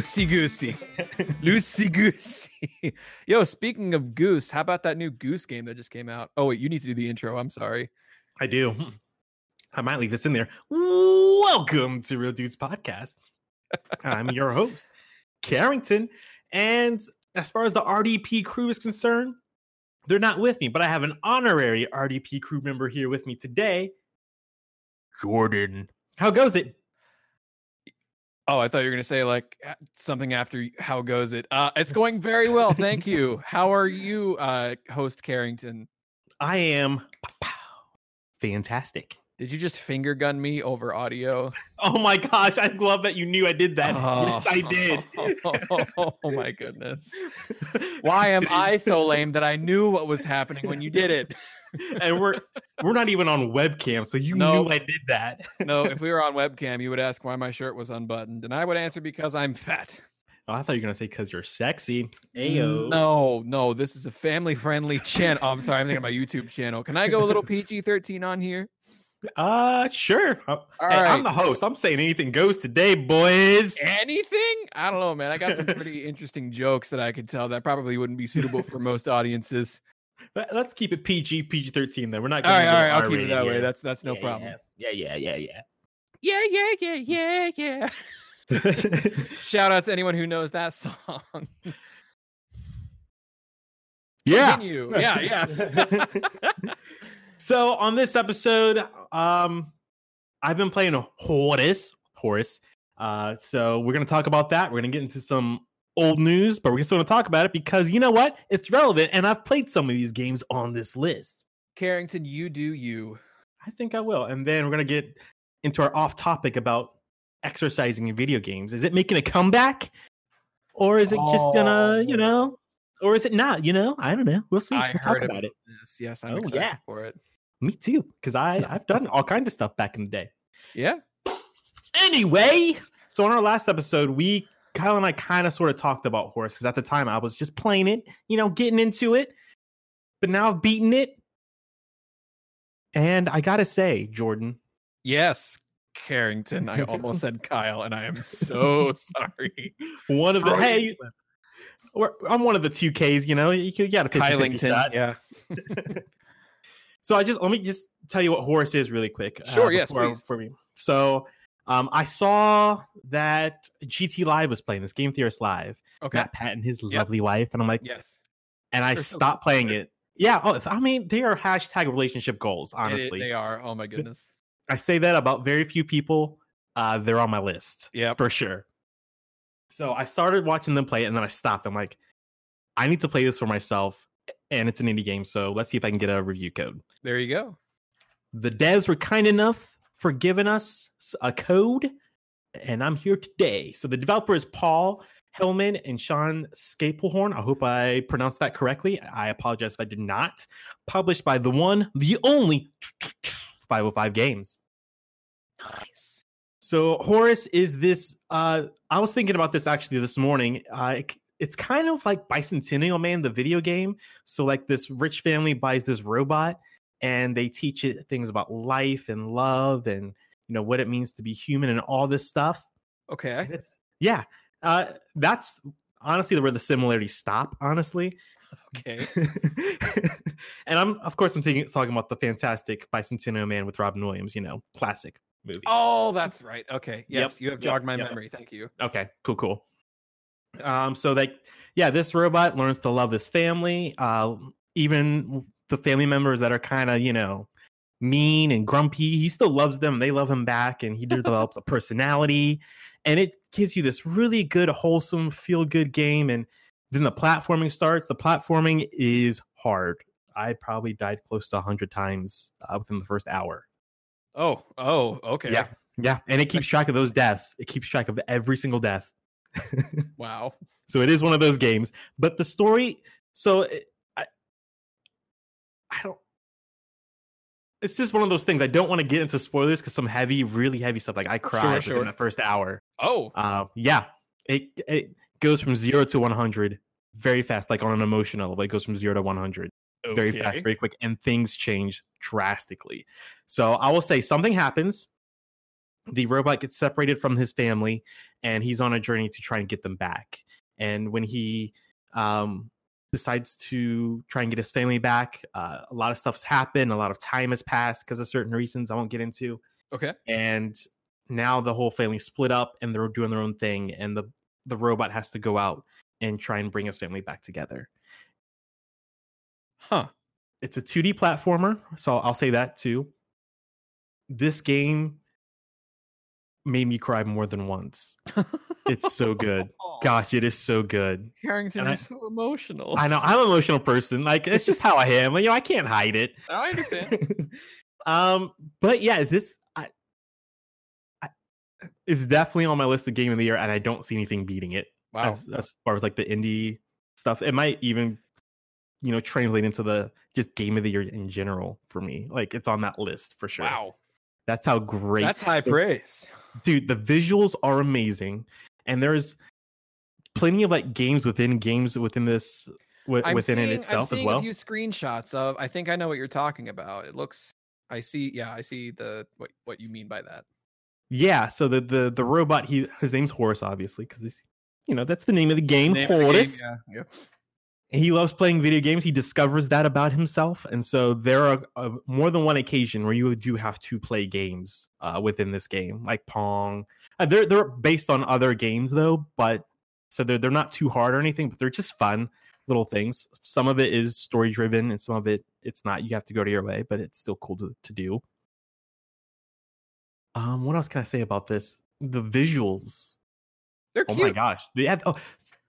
Lucy Goosey. Lucy Goosey. Yo, speaking of Goose, how about that new Goose game that just came out? Oh, wait, you need to do the intro. I'm sorry. I do. I might leave this in there. Welcome to Real Dudes Podcast. I'm your host, Carrington. And as far as the RDP crew is concerned, they're not with me, but I have an honorary RDP crew member here with me today, Jordan. How goes it? Oh, I thought you were going to say like something after how goes it? Uh, it's going very well. Thank you. How are you, uh, host Carrington? I am fantastic. Did you just finger gun me over audio? Oh my gosh, I love that you knew I did that. Oh, yes, I did. oh, oh my goodness. Why am I so lame that I knew what was happening when you did it? And we're we're not even on webcam, so you no, knew I did that. no, if we were on webcam, you would ask why my shirt was unbuttoned, and I would answer because I'm fat. Oh, I thought you were gonna say because you're sexy. Ayo. No, no, this is a family-friendly channel. Oh, I'm sorry, I'm thinking my YouTube channel. Can I go a little PG-13 on here? Uh, sure. Uh, All hey, right. I'm the host. I'm saying anything goes today, boys. Anything? I don't know, man. I got some pretty interesting jokes that I could tell that probably wouldn't be suitable for most audiences. Let's keep it PG, PG thirteen. Then we're not. All right, all right. I'll keep it that way. That's that's no yeah, problem. Yeah, yeah, yeah, yeah. Yeah, yeah, yeah, yeah, yeah. Shout out to anyone who knows that song. Yeah. Continue. Yeah, yeah. So on this episode, um, I've been playing a Horace. Horace. Uh, so we're gonna talk about that. We're gonna get into some old news, but we're just gonna talk about it because you know what? It's relevant, and I've played some of these games on this list. Carrington, you do you. I think I will. And then we're gonna get into our off topic about exercising in video games. Is it making a comeback? Or is it just gonna, oh. you oh. know, or is it not? You know, I don't know. We'll see. I we'll heard about it. This. Yes, I'm oh, excited yeah. for it. Me too, because I I've done all kinds of stuff back in the day. Yeah. Anyway, so on our last episode, we Kyle and I kind of sort of talked about Horace at the time I was just playing it, you know, getting into it. But now I've beaten it. And I gotta say, Jordan. Yes, Carrington. I almost said Kyle, and I am so sorry. One of the hey, I'm one of the two Ks. You know, you, you got to Kylington. Yeah. so I just let me just tell you what Horace is really quick. Sure. Uh, yes, please. For me. So um, I saw that GT Live was playing this Game Theorist Live. Okay. Matt Patton, his yep. lovely wife, and I'm like, yes. And I stopped playing it. Yeah. Oh, I mean, they are hashtag relationship goals. Honestly, it, they are. Oh my goodness. I say that about very few people. Uh, they're on my list. Yeah, for sure. So I started watching them play it and then I stopped. I'm like, I need to play this for myself. And it's an indie game. So let's see if I can get a review code. There you go. The devs were kind enough for giving us a code. And I'm here today. So the developer is Paul Helman and Sean Scaplehorn. I hope I pronounced that correctly. I apologize if I did not. Published by the one, the only 505 Games. Nice. So Horace is this. Uh, I was thinking about this actually this morning. Uh, it, it's kind of like Bicentennial Man, the video game. So like this rich family buys this robot, and they teach it things about life and love, and you know what it means to be human, and all this stuff. Okay. Yeah. Uh, that's honestly where the similarities stop. Honestly. Okay. and I'm of course I'm taking, talking about the fantastic Bicentennial Man with Robin Williams. You know, classic movie. Oh, that's right. Okay. Yes, yep. you have jogged yep. my yep. memory. Thank you. Okay. Cool. Cool. Um. So like, yeah, this robot learns to love this family. Uh, even the family members that are kind of you know mean and grumpy, he still loves them. They love him back, and he develops a personality. And it gives you this really good, wholesome, feel good game. And then the platforming starts. The platforming is hard. I probably died close to 100 times uh, within the first hour. Oh, oh, okay. Yeah, yeah, and it keeps track of those deaths. It keeps track of every single death. wow. So it is one of those games, but the story. So it, I, don't. It's just one of those things. I don't want to get into spoilers because some heavy, really heavy stuff. Like I cried sure, sure. in the first hour. Oh, uh, yeah. It it goes from zero to one hundred very fast, like on an emotional level. It goes from zero to one hundred okay. very fast, very quick, and things change drastically. So I will say something happens, the robot gets separated from his family and he's on a journey to try and get them back. And when he um, decides to try and get his family back, uh, a lot of stuff's happened. A lot of time has passed because of certain reasons I won't get into. Okay. And now the whole family split up and they're doing their own thing. And the, the robot has to go out and try and bring his family back together. Huh. It's a 2D platformer. So I'll say that too. This game made me cry more than once. It's so good. Gosh, it is so good. Harrington is so emotional. I know I'm an emotional person. Like it's just how I am. You know, I can't hide it. I understand. um, but yeah, this I, I, is definitely on my list of game of the year, and I don't see anything beating it. Wow. As, as far as like the indie stuff, it might even you know translate into the just game of the year in general for me. Like it's on that list for sure. Wow. That's how great That's high the- praise. dude the visuals are amazing and there's plenty of like games within games within this I'm within seeing, it I'm itself as well a few screenshots of. I think I know what you're talking about. It looks. I see. Yeah, I see the what what you mean by that. yeah so the the the robot he his name's Horace obviously because he's you know that's the name of the game Name of the game, yeah, yeah. he loves playing video games he discovers that about himself and so there are uh, more than one occasion where you do have to play games uh, within this game like pong they're they're based on other games though but so they're, they're not too hard or anything but they're just fun little things some of it is story driven and some of it it's not you have to go to your way but it's still cool to, to do um what else can i say about this the visuals They're Oh my gosh. They have, oh,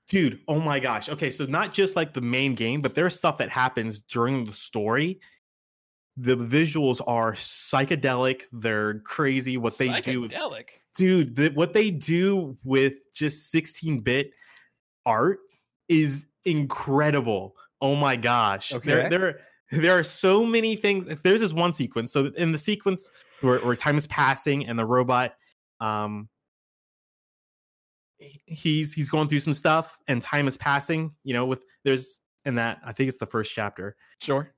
dude. Oh my gosh. Okay, so not just like the main game, but there's stuff that happens during the story. The visuals are psychedelic. They're crazy. What they do, Psychedelic. Dude. The, what they do with just 16-bit art is incredible. Oh my gosh. Okay. There, there, there are so many things. There's this one sequence. So in the sequence where, where time is passing and the robot, um, he's he's going through some stuff and time is passing. You know, with there's in that I think it's the first chapter. Sure.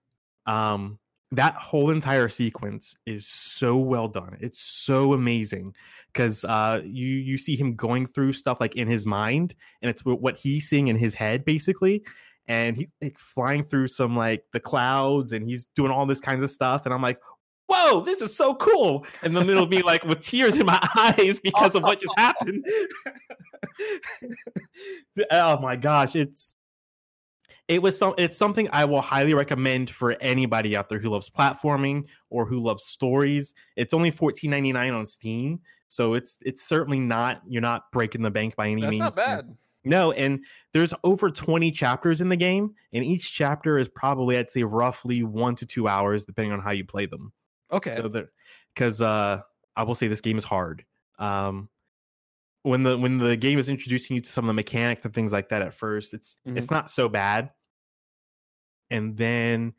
Um, that whole entire sequence is so well done. It's so amazing because uh, you you see him going through stuff like in his mind, and it's what he's seeing in his head basically. And he's like flying through some like the clouds, and he's doing all this kinds of stuff. And I'm like, "Whoa, this is so cool!" And then it'll be like with tears in my eyes because of what just happened. oh my gosh, it's it was some it's something I will highly recommend for anybody out there who loves platforming or who loves stories. It's only $14.99 on Steam. So it's it's certainly not you're not breaking the bank by any That's means. That's not bad. No, and there's over 20 chapters in the game, and each chapter is probably I'd say roughly one to two hours, depending on how you play them. Okay. So there, because uh, I will say this game is hard. Um, when the when the game is introducing you to some of the mechanics and things like that at first, it's it's not so bad. And then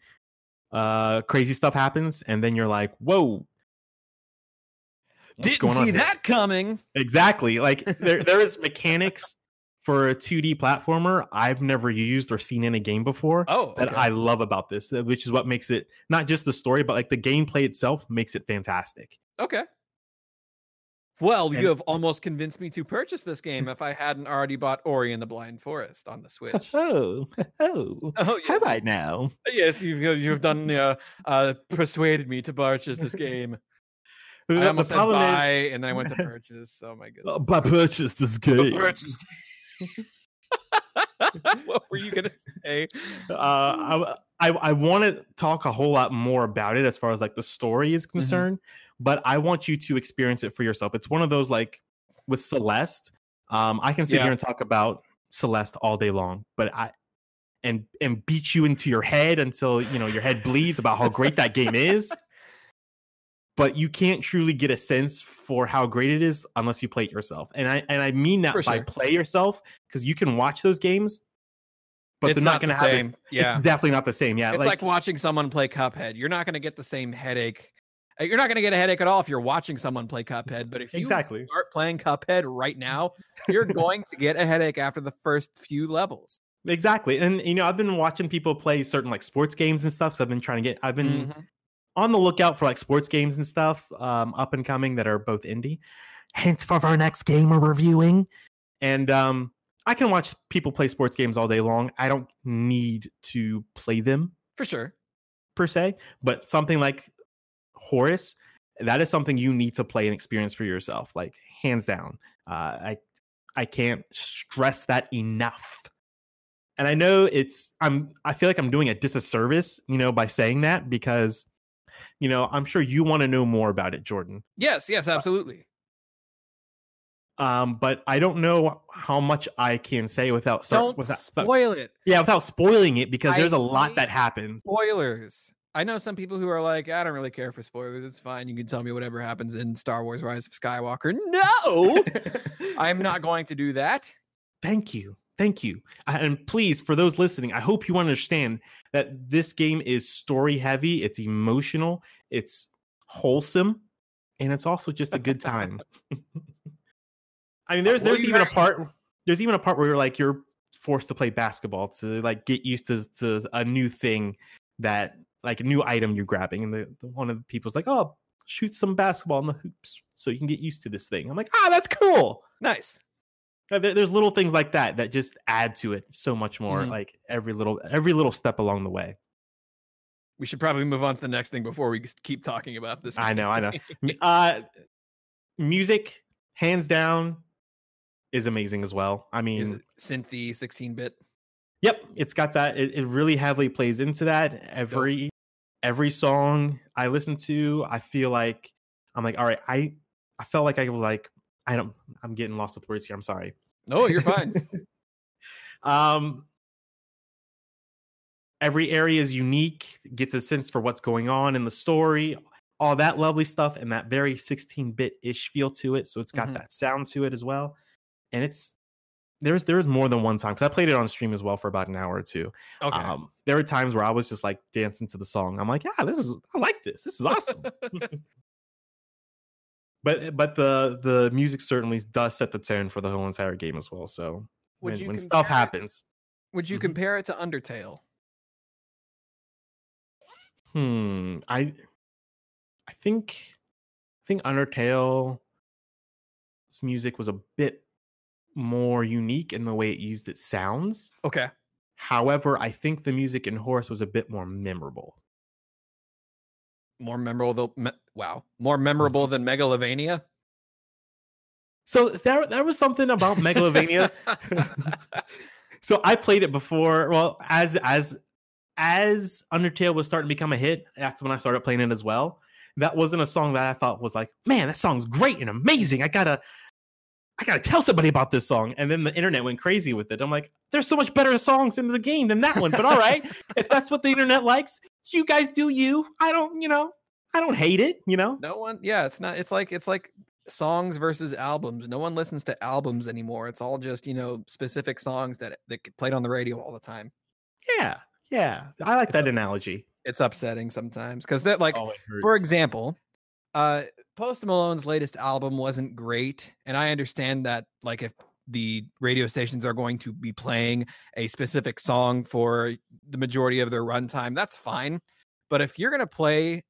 uh crazy stuff happens, and then you're like, whoa. Didn't see that coming. Exactly. Like there there is mechanics for a 2D platformer I've never used or seen in a game before Oh, that. I love about this, which is what makes it not just the story, but like the gameplay itself makes it fantastic. Okay. Well, And- you have almost convinced me to purchase this game if I hadn't already bought Ori and the Blind Forest on the Switch. Oh, oh, oh, yes. have I now? Yes, you've you've done uh, uh persuaded me to purchase this game. I almost said buy, and then I went to purchase. Oh my goodness. I purchased this game. Purchased. what were you gonna say? uh, I I, I want to talk a whole lot more about it as far as like the story is concerned, but I want you to experience it for yourself. It's one of those like with Celeste. Um, I can sit Yeah. here and talk about Celeste all day long, but I and and beat you into your head until you know your head bleeds about how great that game is. But you can't truly get a sense for how great it is unless you play it yourself. And I and I mean that For by sure. play yourself because you can watch those games, but It's they're not, not going to the have. same. This, Yeah. it's definitely not the same. Yeah, It's like, watching someone play Cuphead. You're not going to get the same headache. Uh, You're not going to get a headache at all if you're watching someone play Cuphead. But if you Exactly. start playing Cuphead right now, you're going to get a headache after the first few levels. Exactly. And you know, I've been watching people play certain like sports games and stuff. So I've been trying to get I've been Mhm. on the lookout for like sports games and stuff um, up and coming that are both indie. Hence for our next game we're reviewing. And um, I can watch people play sports games all day long. I don't need to play them For sure. per se, but something like Horace, that is something you need to play and experience for yourself, like hands down. Uh, I I can't stress that enough. And I know it's I'm I feel like I'm doing a disservice, you know, by saying that because you know, I'm sure you want to know more about it, Jordan. Yes, yes, absolutely. Um, but I don't know how much I can say without start, Don't without, spoil it. yeah, without spoiling it because I there's a lot that happens. Spoilers. I know some people who are like, I don't really care for spoilers. It's fine. You can tell me whatever happens in Star Wars Rise of Skywalker. No, I'm not going to do that. Thank you. Thank you. And please, for those listening, I hope you understand that this game is story heavy, it's emotional, it's wholesome, and it's also just a good time. I mean, there's there's even a part there's even a part where you're like you're forced to play basketball to like get used to, to a new thing that like a new item you're grabbing, and the, the one of the people's like, oh, shoot some basketball in the hoops so you can get used to this thing. I'm like, ah, that's cool. Nice. There's little things like that that just add to it so much more. Mhm. Like every little every little step along the way. We should probably move on to the next thing before we keep talking about this. I know, I know. Uh, music, hands down, is amazing as well. I mean, Is it synthy 16-bit? yep, it's got that. It, it really heavily plays into that. Every every song I listen to, I feel like I'm like, all right, I I felt like I was like, I don't, I'm getting lost with words here. I'm sorry. No, you're fine. um every area is unique gets a sense for what's going on in the story all that lovely stuff and that very 16-bit-ish feel to it so it's got Mhm. that sound to it as well and it's there's there's more than one time because i played it on stream as well for about an hour or two Okay. um there were times where i was just like dancing to the song i'm like yeah this is i like this this is awesome but but the the music certainly does set the tone for the whole entire game as well so Would when, you when stuff it- happens Would you Mhm. compare it to Undertale? Hmm. I I think I think Undertale's music was a bit more unique in the way it used its sounds. Okay. However, I think the music in Horace was a bit more memorable. More memorable though. Me- wow. More Mm-hmm. memorable than Megalovania? So there there was something about Megalovania. so I played it before. Well, as as as Undertale was starting to become a hit, that's when I started playing it as well. That wasn't a song that I thought was like, man, that song's great and amazing. I gotta, I gotta tell somebody about this song. And then the internet went crazy with it. I'm like, there's so much better songs in the game than that one. But all right, if that's what the internet likes, you guys do you. I don't, you know, I don't hate it. You know, no one. Yeah, it's not. It's like it's like songs versus albums. No one listens to albums anymore. It's all just you know specific songs that that get played on the radio all the time. yeah, yeah. I like It's that a- analogy. It's upsetting sometimes because that like Oh, for example, uh, Post Malone's latest album wasn't great, and I understand that like if the radio stations are going to be playing a specific song for the majority of their runtime, that's fine. But if you're gonna play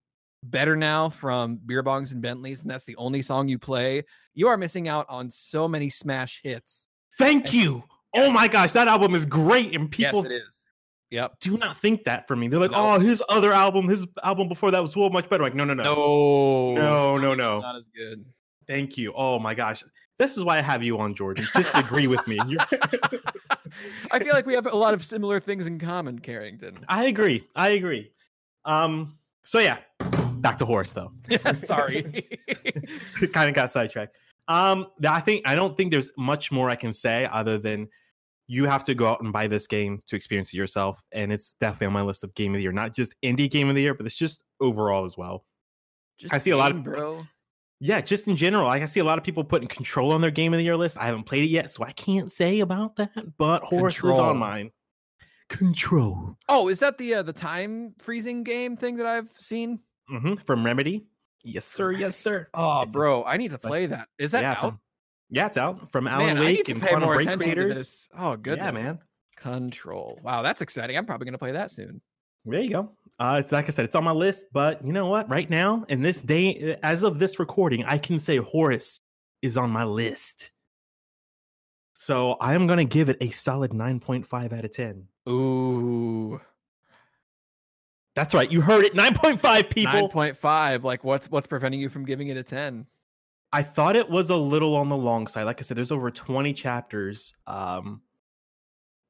better now from beer bongs and bentleys and that's the only song you play you are missing out on so many smash hits Thank And- you. Oh my gosh, that album is great, and people yes it is yep do not think that for me. They're like, No. oh, his other album, his album before that was so much better. Like, no, no, no. no No, no, no. not as good Thank you. Oh my gosh. This is why I have you on, Jordan. Just agree with me. I feel like we have a lot of similar things in common, Carrington. I agree. I agree. Um, so yeah, back to Horace though. Yeah, sorry. kind of got sidetracked. Um, I think I don't think there's much more I can say other than you have to go out and buy this game to experience it yourself, and it's definitely on my list of game of the year. Not just indie game of the year, but it's just overall as well. Just I see a lot of- bro. Yeah, just in general, like I see a lot of people putting Control on their game of the year list. I haven't played it yet, so I can't say about that. But Horace is on mine. Control Oh, is that the uh, the time freezing game thing that I've seen? hmm from Remedy. Yes, sir. Yes, sir. Oh, bro, I need to play that. Is that yeah, out? from- yeah, it's out from Alan Man, Wake to and Quantum Break creators. Oh, goodness. Yeah, man. Control. Wow, that's exciting. I'm probably gonna play that soon. There you go. Uh, it's like I said, it's on my list. But you know what? Right now, in this day, as of this recording, I can say Horace is on my list. So I am going to give it a solid 9.5 out of 10. Ooh, That's right. You heard it. 9.5 people. nine point five. Like, what's what's preventing you from giving it a ten? I thought it was a little on the long side. Like I said, there's over 20 chapters. Um,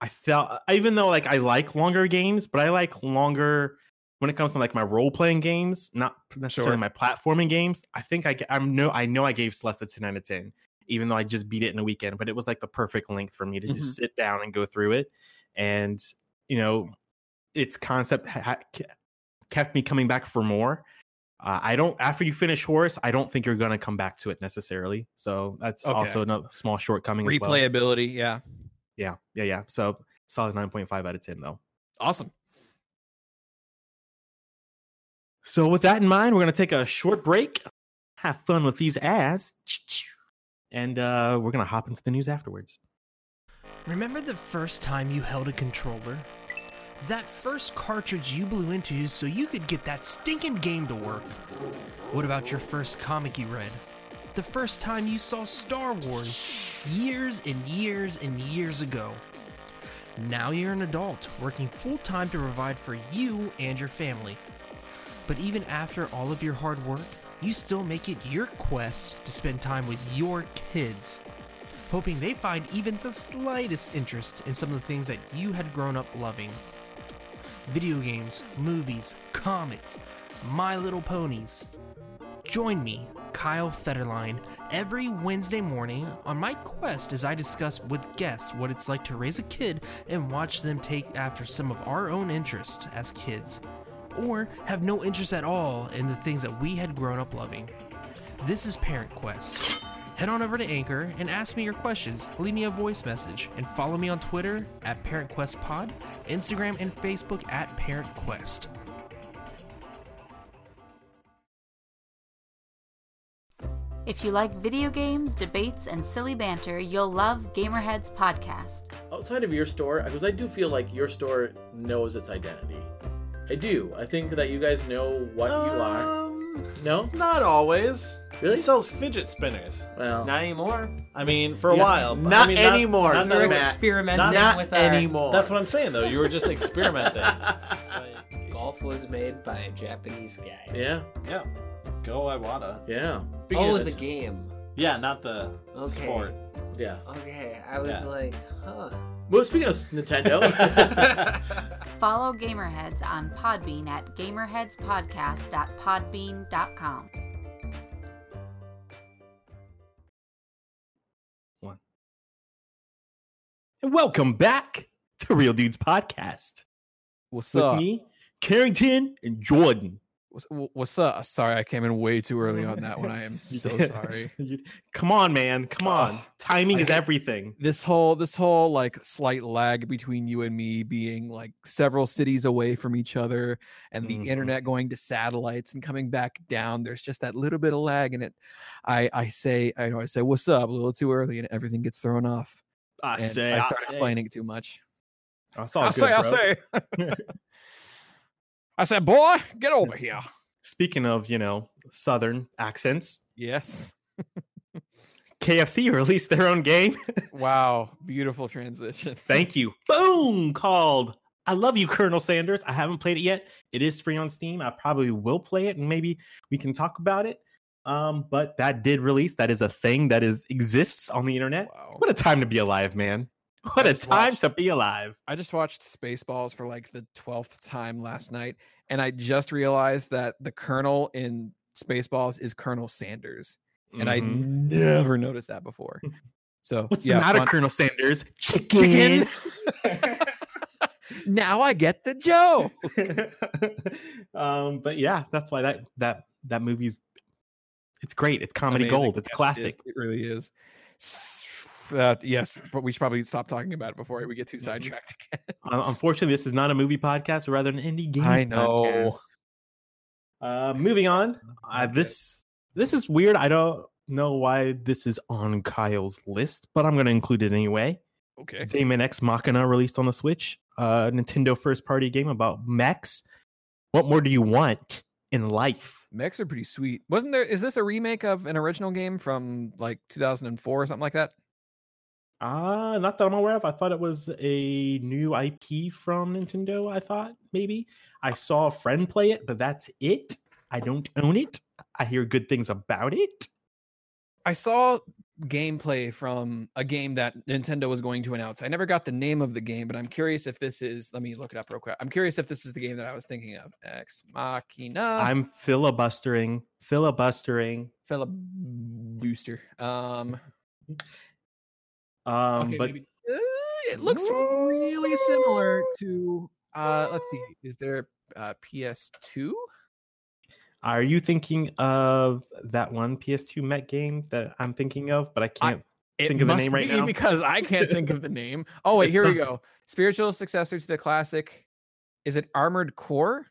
I felt even though like I like longer games, but I like longer when it comes to like my role playing games, not necessarily Sure. my platforming games. I think I'm no I know I gave Celeste a 10 out of 10, even though I just beat it in a weekend. But it was like the perfect length for me to Mhm. just sit down and go through it, and you know, its concept ha- kept me coming back for more. Uh, I don't. After you finish Horace, I don't think you're going to come back to it necessarily. So that's Okay. also a small shortcoming. as well. Replayability, yeah, Yeah, yeah, yeah. So solid nine point five out of ten though. awesome. So with that in mind, we're going to take a short break, have fun with these ads, and uh, we're going to hop into the news afterwards. Remember the first time you held a controller? That first cartridge you blew into so you could get that stinking game to work? What about your first comic you read? The first time you saw Star Wars? Years and years and years ago. Now you're an adult, working full time to provide for you and your family. But even after all of your hard work, you still make it your quest to spend time with your kids hoping they find even the slightest interest in some of the things that you had grown up loving. Video games, movies, comics, My Little Ponies. Join me, Kyle Federline, every Wednesday morning on my quest as I discuss with guests what it's like to raise a kid and watch them take after some of our own interests as kids, or have no interest at all in the things that we had grown up loving. This is Parent Quest. Head on over to Anchor and ask me your questions. Leave me a voice message and follow me on Twitter at ParentQuestPod, Instagram and Facebook at ParentQuest. If you like video games, debates, and silly banter, you'll love Gamerheads Podcast. outside of your store, because I do feel like your store knows its identity. I do. I think that you guys know what you are. Um, No? Not always. Really? It sells fidget spinners. Well, Not anymore. I mean, for a Yeah, while. but- not I mean, anymore. Not, You're We're that Matt- experimenting not with our anymore. That's what I'm saying, though. You were just experimenting. Like, golf was made by a Japanese guy. yeah, yeah. Go Iwata. yeah. Oh, of the it- game. Yeah, not the Okay. sport. Yeah. Okay, I was Yeah. like, huh. Well, speaking of Nintendo, Follow Gamerheads on Podbean at gamerheadspodcast.podbean.com. One. And welcome back to Real Dudes Podcast What's with up? me, Carrington, and Jordan. What's, up? Sorry, I came in way too early on that one. I am so sorry. Come on, man. Come on. Oh, Timing I is everything. This whole this whole like slight lag between you and me being like several cities away from each other and the Mhm. internet going to satellites and coming back down. There's just that little bit of lag in it. I I say I know I say what's up a little too early and everything gets thrown off. I and say, I I start say. explaining it too much. That's all I good, say, I say. I said, boy, get over here. Speaking of, you know, Southern accents, Yes. KFC released their own game. Wow. Beautiful transition. Thank you. Boom! Called I Love You, Colonel Sanders. I haven't played it yet. It is free on Steam. I probably will play it and maybe we can talk about it. Um, but that did release. That is a thing that is exists on the internet. Wow. What a time to be alive, man. What a time watched- to be alive. I just watched Spaceballs for like the 12th time last night, and I just realized that the Colonel in Spaceballs is Colonel Sanders. And I Mhm. never noticed that before. So What's yeah, the matter, fun- Colonel Sanders? Chicken. Chicken. now I get the joke. um, but yeah, that's why that that that movie's it's great. It's comedy Amazing. gold. It's Yes, classic. is. It really is. Uh, yes, but we should probably stop talking about it before we get too Mhm. sidetracked again. Unfortunately, this is not a movie podcast, but rather an indie game. I know. podcast. Uh, moving on. Uh, this this is weird. I don't know why this is on Kyle's list, but I'm going to include it anyway. Okay. Daemon X Machina released on the Switch, uh, Nintendo first party game about mechs. What more do you want in life? Mechs are pretty sweet. Wasn't there? Is this a remake of an original game from like 2004 or something like that? Uh, not that I'm aware of. I thought it was a new IP from Nintendo. I thought maybe I saw a friend play it, but that's it. I don't own it. I hear good things about it. I saw gameplay from a game that Nintendo was going to announce. I never got the name of the game, but I'm curious if this is. Let me look it up real quick. I'm curious if this is the game that I was thinking of. Ex Machina. I'm filibustering, filibustering. Booster. Um, Um, okay, but maybe- Uh, it looks really similar to. Uh, let's see. Is there uh, PS2? are you thinking of that one PS2 mech game that I'm thinking of? But I can't. It Think of the name right now? because I can't think of the name. Oh wait, It's here we go. Spiritual successor to the classic. Is it Armored Core?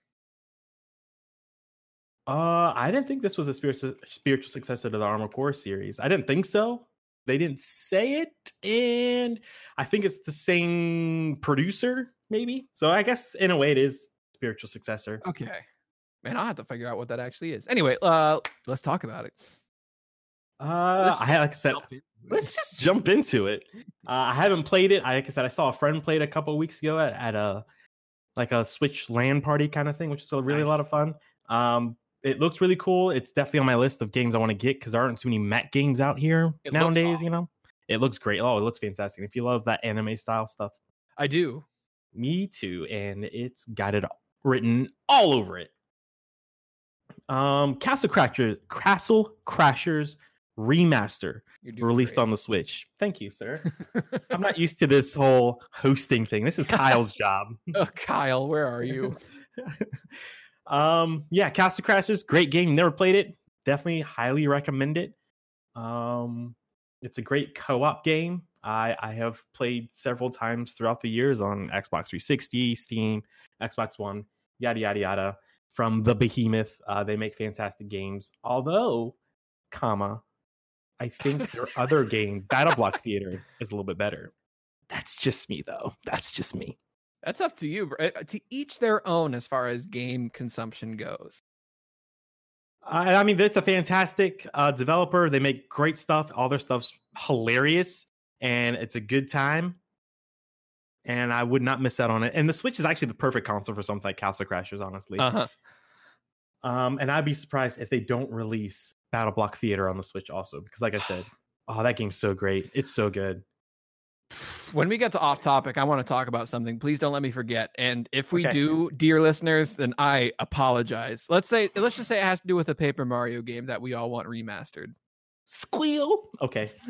Uh, I didn't think this was a spiritual spiritual successor to the Armored Core series. I didn't think so. They didn't say it, and I think it's the same producer, maybe. So I guess in a way it is spiritual successor. Okay. Man, I'll have to figure out what that actually is. Anyway, uh, let's talk about it. Uh, I like I said, let's just jump into it. Uh, I haven't played it. I, like I said, I saw a friend play it a couple weeks ago at, at a like a Switch land party kind of thing, which is a really a lot of fun. Um, it looks really cool. It's definitely on my list of games I want to get because there aren't too many mech games out here It nowadays. You know, it looks great. Oh, it looks fantastic. If you love that anime style stuff, I do. me too. And it's got it written all over it. Um, Castle Crasher, Castle Crashers remaster released great. on the Switch. Thank you, sir. I'm not used to this whole hosting thing. This is Kyle's job. oh, Kyle, where are you? um, yeah, Castle Crashers, great game. Never played it. Definitely highly recommend it. Um, it's a great co-op game. I I have played several times throughout the years on Xbox 360, Steam, Xbox One, yada yada yada. From the behemoth, uh, they make fantastic games. Although, comma, I think their other game, Battle Block Theater, is a little bit better. That's just me, though. That's just me. That's up to you. bro. Uh, To each their own as far as game consumption goes. I, I mean, it's a fantastic uh, developer. They make great stuff. All their stuff's hilarious, and it's a good time. And I would not miss out on it. And the Switch is actually the perfect console for something like Castle Crashers, honestly. Uh huh. Um, and I'd be surprised if they don't release Battle Block Theater on the Switch also, because like I said, oh, that game's so great. It's so good. When we get to off topic, I want to talk about something. Please don't let me forget. And if we Okay. do, dear listeners, then I apologize. Let's say, let's just say it has to do with a Paper Mario game that we all want remastered. Squeal. Okay.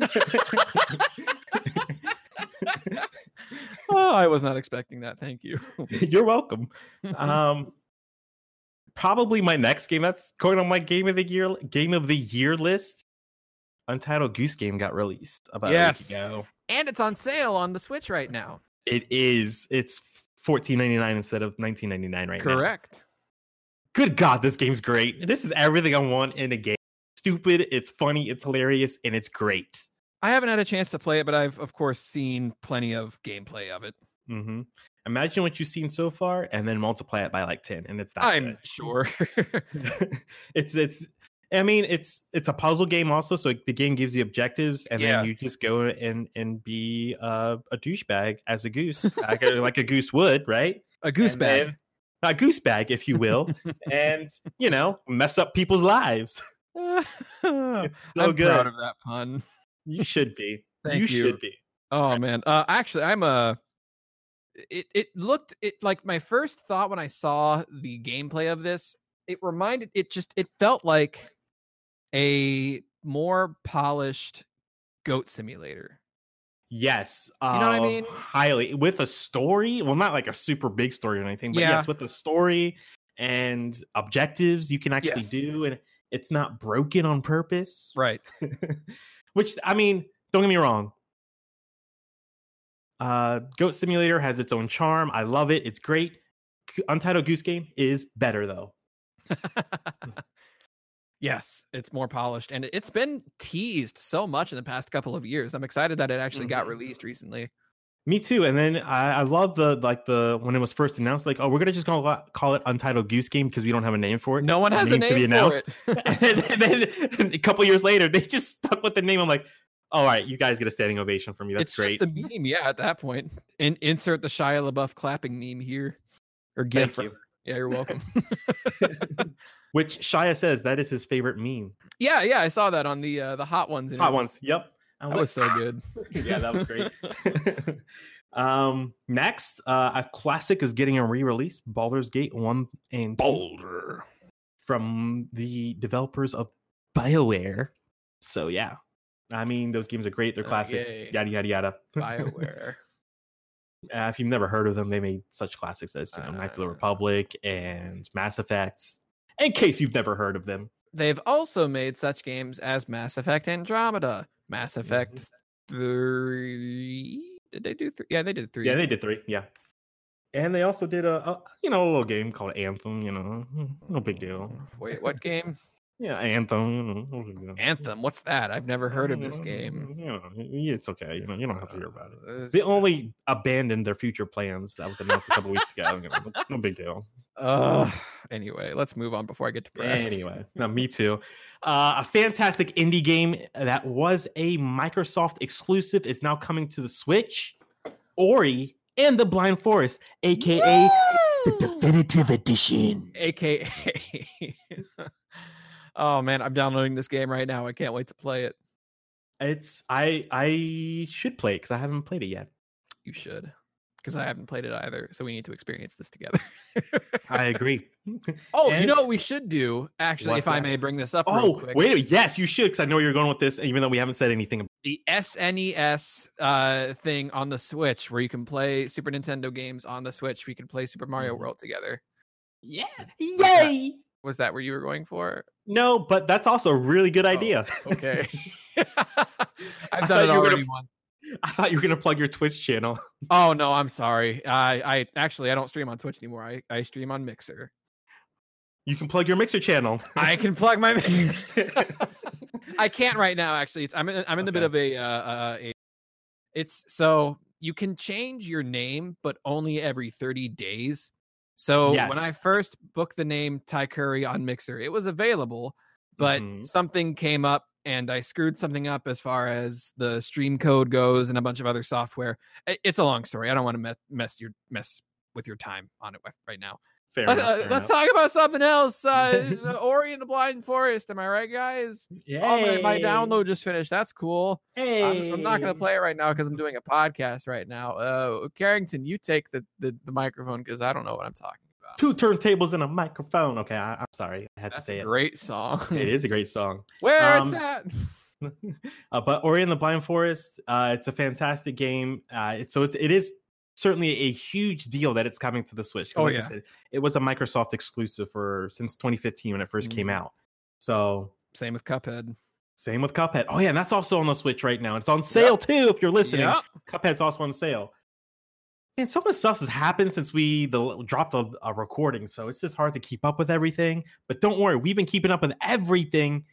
oh, I was not expecting that. Thank you. You're welcome. um probably my next game that's going on my game of the year game of the year list untitled goose game got released about Yes. a week ago and it's on sale on the Switch right now. it is it's 14.99 instead of 19.99 right now Correct. good god this game's great this is everything i want in a game stupid it's funny it's hilarious and it's great I haven't had a chance to play it, but I've of course seen plenty of gameplay of it. hmm imagine what you've seen so far and then multiply it by like 10 and it's that I'm good. sure. it's it's I mean it's it's a puzzle game also, so the game gives you objectives, and Yeah. then you just go and and be uh, a douchebag as a goose, like a, like a goose would, right? a goose And bag. then- a goose bag, if you will, and you know mess up people's lives. I'm good. proud of that pun. You should be. Thank you, you. should be. Oh man. Uh actually I'm a it it looked it like my first thought when I saw the gameplay of this, it reminded it just it felt like a more polished goat simulator. Yes, You know what I uh, mean? Highly with a story. Well, not like a super big story or anything, but Yeah. yes, with a story and objectives you can actually Yes. do, and it's not broken on purpose. Right. Which I mean, don't get me wrong. Uh, Goat Simulator has its own charm. I love it. It's great. Untitled Goose Game is better though. yes, it's more polished and it's been teased so much in the past couple of years. I'm excited that it actually got Mhm. released recently. Me too. And then I, I love the like the when it was first announced, like, oh, we're gonna just gonna call it Untitled Goose Game because we don't have a name for it. No one has a Name to be name for announced. it. and, then a couple years later, they just stuck with the name. I'm like, all right, you guys get a standing ovation from me. That's it's great. just a meme, yeah. At that point, In, insert the Shia LaBeouf clapping meme here, or GIF. Thank you. Yeah, you're welcome. Which Shia says that is his favorite meme. yeah, yeah, I saw that on the uh, the hot ones. Hot ones. Yep. I'm That like, was so good. yeah, that was great. um, next, uh, a classic is getting a re-release: Baldur's Gate One and two Boulder. from the developers of BioWare. So yeah, I mean those games are great. They're classics. yay. Yada yada yada. Bioware. Uh, if you've never heard of them, they made such classics as you know, Knights of the Uh. Republic and Mass Effect. In case you've never heard of them, They've also made such games as Mass Effect Andromeda, Mass mm-hmm. Effect three. Did they do three? Yeah, they did three. yeah, they did three. Yeah, and they also did a, a you know a little game called Anthem. You know, no big deal. Mm, wait, what game? Yeah, Anthem. You know, no big deal. Anthem. What's that? I've never heard of this game. You know, it's okay. You know, you don't have to hear about it. They only abandoned their future plans. That was announced a couple weeks ago. You know, no big deal. Uh, anyway, let's move on before I get depressed. Anyway, no, me too. Uh, a fantastic indie game that was a Microsoft exclusive is now coming to the Switch. Ori and the Blind Forest, aka the definitive edition. AKA. oh man, I'm downloading this game right now. I can't wait to play it. It's I I should play it because I haven't played it yet. You should, because I haven't played it either. So we need to experience this together. I agree. oh, you know what we should do? Actually, if What's I may bring this up. real Oh quick. wait, a- yes, you should because I know you're going with this, even though we haven't said anything. About- the SNES uh, thing on the Switch, where you can play Super Nintendo games on the Switch. We can play Super Mario Mhm. World together. Yes, that- yay! Was that where you were going for? No, but that's also a really good idea. Okay. I've thought done it you were gonna- already once. I thought you were gonna plug your Twitch channel. Oh no, I'm sorry. I I actually I don't stream on Twitch anymore. I, I stream on Mixer. You can plug your Mixer channel. I can plug my. I can't right now. Actually, it's, I'm in, I'm in the bit of a, uh, uh, a. It's so you can change your name, but only every 30 days. So when I first booked the name Ty Curry on Mixer, it was available, but Mhm. something came up and I screwed something up as far as the stream code goes and a bunch of other software. It's a long story. I don't want to mess, mess your mess with your time on it with- right now. Fair Let, enough, uh, fair let's enough. talk about something else. Uh, uh, Ori and the Blind Forest. Am I right, guys? Oh, my, my download just finished. That's cool. I'm, I'm not going to play it right now because I'm doing a podcast right now. Uh, Carrington, you take the, the, the microphone because I don't know what I'm talking about. Two turntables and a microphone. Okay, I, I'm sorry. I had That's to say a it. great song. It is a great song. Where it's Um, at? uh, but Ori and the Blind Forest, uh, it's a fantastic game. Uh, it's, so it, it is certainly a huge deal that it's coming to the Switch. Oh, like yeah. I said, it was a Microsoft exclusive for since 2015 when it 1st came Mhm. out. So Same with Cuphead. same with Cuphead. Oh yeah, and that's also on the Switch right now. It's on sale too. If you're listening, Yep. Cuphead's also on sale. And some of the stuff has happened since we the, dropped a, a recording, so it's just hard to keep up with everything. But don't worry, we've been keeping up with everything,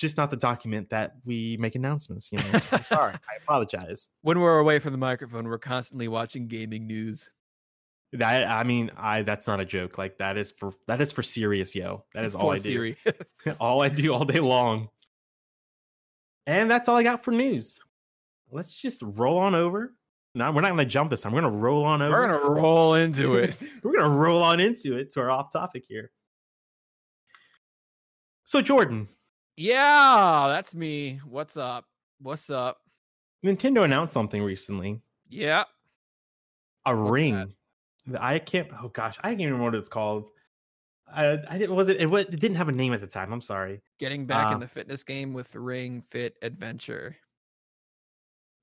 just not the document that we make announcements. You know, So I'm sorry, I apologize. When we're away from the microphone, we're constantly watching gaming news. That I mean, I that's not a joke. Like that is for that is for serious, yo. That is all For I do. all I do all day long. And that's all I got for news. Let's just roll on over. No, we're not going to jump this time. We're going to roll on over. We're gonna roll into it. we're going to roll on into it to our off topic here. So, Jordan, yeah, that's me. What's up? What's up? Nintendo announced something recently Yeah. a What's ring. that I can't, oh gosh, I can't even remember what it's called. I, I didn't, was it, it, it didn't have a name at the time. I'm sorry. Getting back Uh, in the fitness game with Ring Fit Adventure.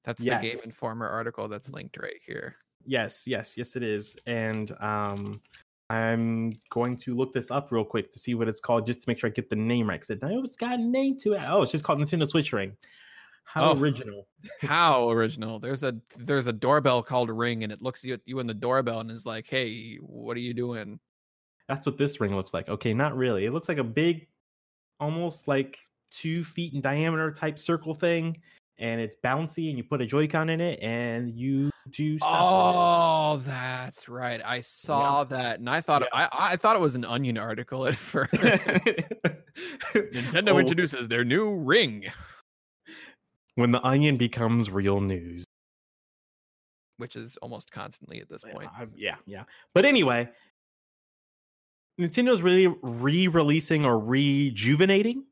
That's the Game Informer article that's linked right here. Yes, yes, yes, it is. And um, I'm going to look this up real quick to see what it's called, just to make sure I get the name right. Because I know it's got a name to it. Oh, it's just called Nintendo Switch Ring. How Oh. original! How original. There's a there's a doorbell called Ring and it looks you, you in the doorbell and is like, "Hey, what are you doing?" That's what this ring looks like. Okay, not really. It looks like a big, almost like two feet in diameter type circle thing, and it's bouncy. And you put a Joy-Con in it, and you do stuff. Oh, that's right. I saw that, and I thought I, I thought it was an Onion article at first. Nintendo Oh, introduces their new ring, when the onion becomes real news. which is almost constantly at this point. Uh, yeah, yeah. But anyway, Nintendo's really re-releasing or rejuvenating,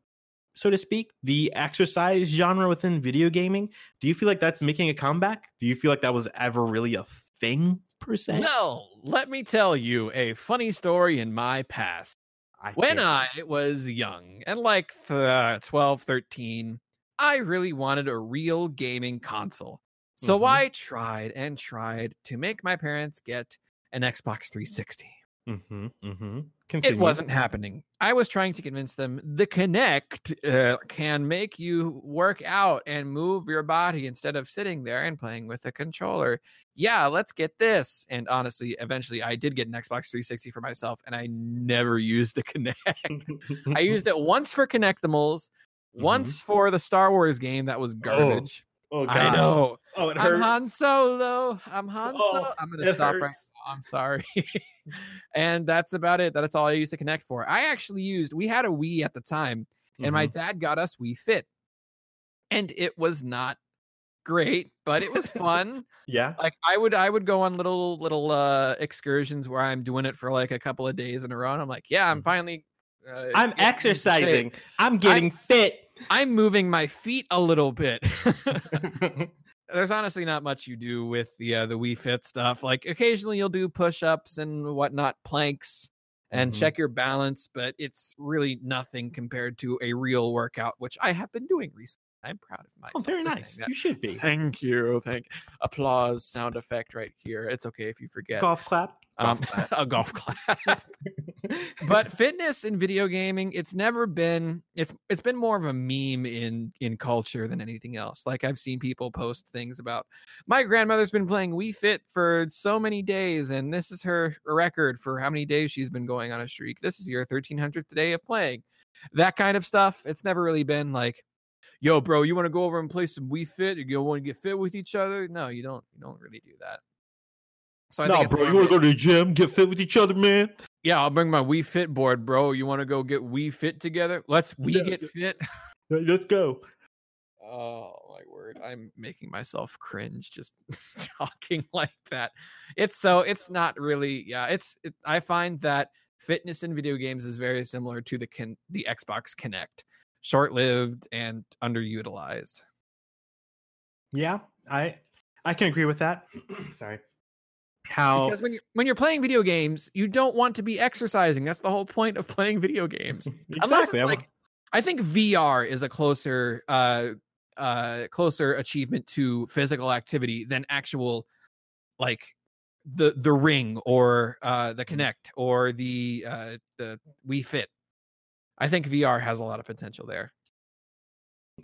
so to speak, the exercise genre within video gaming. Do you feel like that's making a comeback? Do you feel like that was ever really a thing per se? Well, let me tell you a funny story in my past. I When I was young and like th- 12, 13, I really wanted a real gaming console. So Mhm. I tried and tried to make my parents get an Xbox 360. Mhm, mhm. It wasn't happening. I was trying to convince them the Kinect uh, can make you work out and move your body instead of sitting there and playing with a controller. Yeah, let's get this. And honestly, eventually I did get an Xbox 360 for myself and I never used the Kinect. I used it once for Kinectimals, once for the Star Wars game that was garbage. Oh, I know. Oh, it I'm hurts. Han Solo. I'm Han Oh, Solo. I'm gonna stop right now. I'm sorry. and that's about it. That's all I used to connect for. I actually used. We had a Wii at the time, and my Mhm. dad got us Wii Fit, and it was not great, but it was fun. yeah. like I would, I would go on little little uh excursions where I'm doing it for like a couple of days in a row, and I'm like, yeah, I'm Mhm. finally. Uh, I'm getting into shape. exercising. I'm getting fit. I'm moving my feet a little bit. there's honestly not much you do with the uh, the Wii Fit stuff. Like occasionally you'll do push-ups and whatnot, planks, and Mhm. check your balance, but it's really nothing compared to a real workout, which I have been doing recently. I'm proud of myself. oh, very nice. You should be. Thank you. Thank applause sound effect right here. It's okay if you forget. Golf clap. Um, Golf a golf clap. but fitness in video gaming it's never been it's it's been more of a meme in in culture than anything else. Like i've seen people post things about my grandmother's been playing Wii Fit for so many days and this is her record for how many days she's been going on a streak. This is your 1300th day of playing. That kind of stuff it's never really been like yo bro you want to go over and play some Wii Fit? You want to get fit with each other? No you don't you don't really do that so I bro, you want to go to the gym, get fit with each other, man? yeah, I'll bring my Wii Fit board, bro. You want to go get Wii Fit together? Let's we Yeah, get yeah. fit. Let's go. Oh my word, I'm making myself cringe just talking like that. It's so it's not really yeah. It's it, I find that fitness in video games is very similar to the can the Xbox Kinect, short lived and underutilized. Yeah, I I can agree with that. Sorry. How Because when you're when you're playing video games, you don't want to be exercising. That's the whole point of playing video games. Unless exactly? it's I'm- like, I think VR is a closer, uh, uh, closer achievement to physical activity than actual, like, the the ring or uh the Kinect or the uh the Wii Fit. I think VR has a lot of potential there.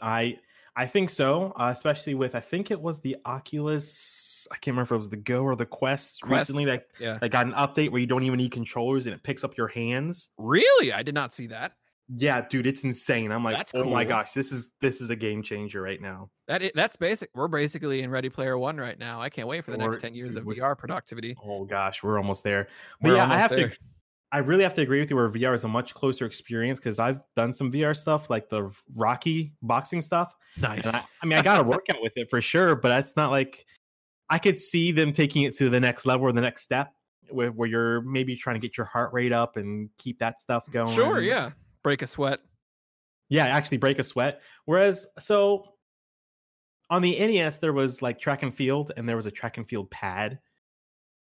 I I think so, uh, especially with I think it was the Oculus. I can't remember if it was the Go or the Quest, Quest, recently that yeah. that got an update where you don't even need controllers and it picks up your hands. Really, I did not see that. Yeah, dude, it's insane. I'm like, That's oh my gosh, this is this is a game changer right now. That that's basic. We're basically in Ready Player One right now. I can't wait for the next ten years dude, of VR productivity. Oh gosh, we're almost there. But We're yeah, I have there. to. I really have to agree with you where VR is a much closer experience because I've done some VR stuff like the Rocky boxing stuff. Nice. I, I mean, I got to work out with it for sure, but that's not like I could see them taking it to the next level or the next step where, where you're maybe trying to get your heart rate up and keep that stuff going. Sure, yeah. Break a sweat. Yeah, actually break a sweat. Whereas, so on the NES, there was like track and field and there was a track and field pad.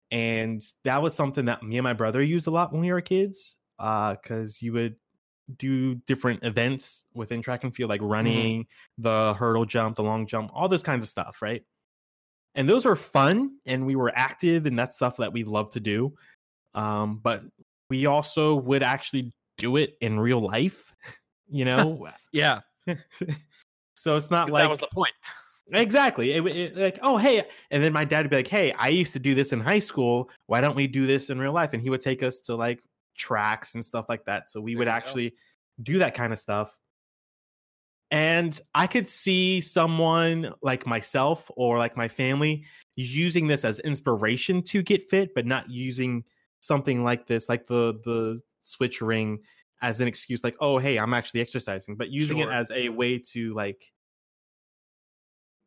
And that was something that me and my brother used a lot when we were kids uh, because you would do different events within track and field, like mm-hmm. running, the hurdle jump, the long jump, all those kinds of stuff, right? And those were fun and we were active and that's stuff that we love to do. Um, but we also would actually do it in real life, you know? Yeah, so it's not like that was the point. exactly it, it- like oh hey and then my dad would be like hey i used to do this in high school why don't we do this in real life and he would take us to like tracks and stuff like that so we There would you go. actually do that kind of stuff And I could see someone like myself or like my family using this as inspiration to get fit, but not using something like this, like the the Switch Ring, as an excuse, like, oh hey, I'm actually exercising, but using Sure. it as a way to like,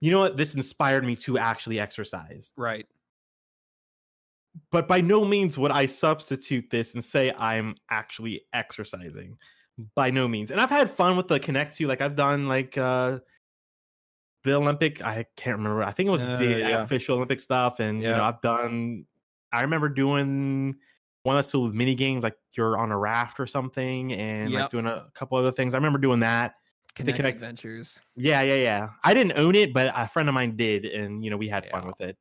you know what, this inspired me to actually exercise. Right. But by no means would I substitute this and say I'm actually exercising. By no means. And I've had fun with the Kinect too. Like I've done like uh the Olympic, I can't remember. I think it was Uh, the yeah. official Olympic stuff. And you know, I've done I remember doing one that's filled with mini games, like you're on a raft or something, and like doing a couple other things. I remember doing that. Kinect, Kinect- Adventures. Yeah, yeah, yeah. I didn't own it, but a friend of mine did, and you know, we had fun with it.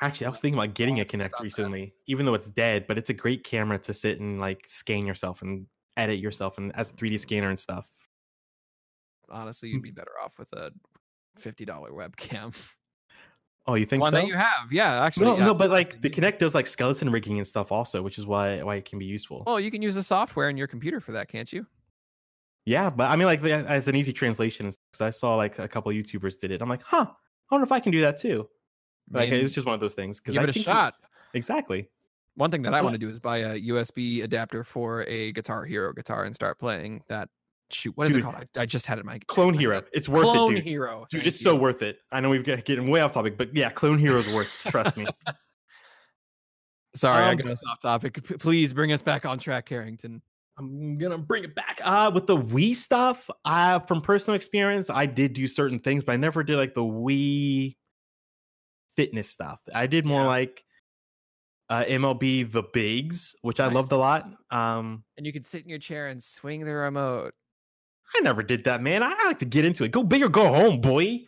Actually, I was thinking about getting a that? recently, even though it's dead, but it's a great camera to sit and like scan yourself and edit yourself and as a 3D mm-hmm. scanner and stuff. Honestly, you'd mm. be better off with a fifty dollar webcam. Oh, you think One so? that you have. Yeah, actually. no, yeah. no, but like the Kinect does like skeleton rigging and stuff also, which is why why it can be useful. Well, you can use the software in your computer for that, can't you? yeah, but I mean, like the- as an easy translation, because I saw like a couple YouTubers did it. I'm like, huh, I wonder if I can do that too. Like Maybe. it just one of those things. give I it a you- shot. Exactly. One thing that I want to do is buy a USB adapter for a Guitar Hero guitar and start playing that. Shoot, what is Dude, it called? I, I just had it in my Clone my Hero. head. It's worth Clone it, dude. Hero. Dude, thank it's so worth it. I know we've got getting way off topic, but yeah, Clone Hero's worth. Trust me. Sorry, I Um, got us off topic. Please bring us back on track, Carrington. I'm gonna bring it back. Uh with the Wii stuff, uh from personal experience, I did do certain things, but I never did like the Wii fitness stuff. I did more Yeah. like uh MLB the Bigs, which I loved a lot. Um And you could sit in your chair and swing the remote. I never did that, man. I, I like to get into it. Go big or go home, boy.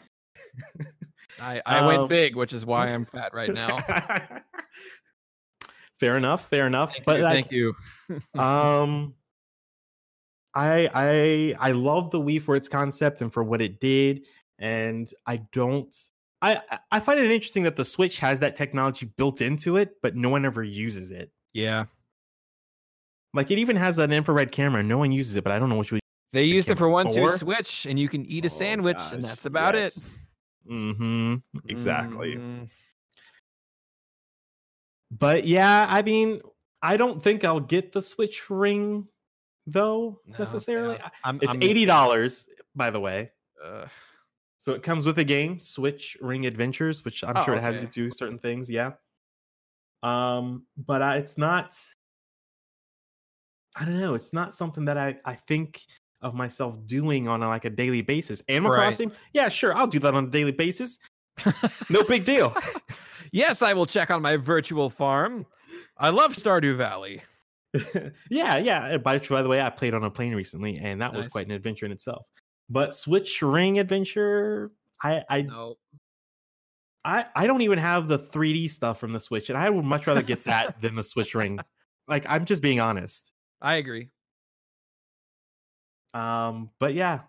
I, I Um, went big, which is why I'm fat right now. fair enough, fair enough. Thank but you. like, Thank you. um i i i love the wii for its concept and for what it did and i don't i I- find it interesting that the switch has that technology built into it but no one ever uses it. Yeah. like it even has an infrared camera. No one uses it but i don't know which way They used it for one two switch, and you can eat a Oh, sandwich, and that's about yes. mm-hmm. Exactly. It. Mm, but yeah i mean i don't think i'll get the switch ring though no, necessarily. Yeah. I'm, it's I'm, $80 by the way. Uh, So it comes with a game, Switch Ring Adventures, which I'm Oh, sure it has to do certain things. Yeah. Um, but I, it's not. I don't know. It's not something that I I think of myself doing on a, like a daily basis. Animal Right. Crossing, yeah, sure, I'll do that on a daily basis. No big deal. yes, I will check on my virtual farm. I love Stardew Valley. yeah, yeah. By, by the way, I played on a plane recently, and that was quite an adventure in itself. But Switch Ring Adventure, I I No, I, I don't even have the 3D stuff from the Switch, and I would much rather get that than the Switch Ring. Like, I'm just being honest. I agree. Um, but yeah,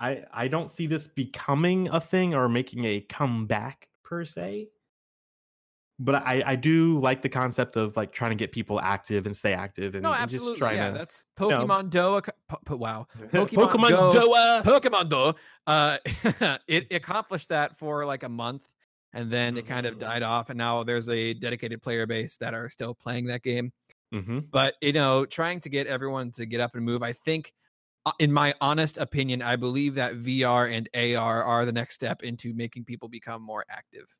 I I don't see this becoming a thing or making a comeback per se. But I I do like the concept of like trying to get people active and stay active and, No, and just trying Yeah, to that's know. Pokemon Doa. Po- wow, Pokemon Pokemon Doa. Pokemon Go. Uh, it accomplished that for like a month, and then it kind of Mhm. died off. And now there's a dedicated player base that are still playing that game. hmm But you know, trying to get everyone to get up and move, I think, uh, in my honest opinion, I believe that VR and AR are the next step into making people become more active.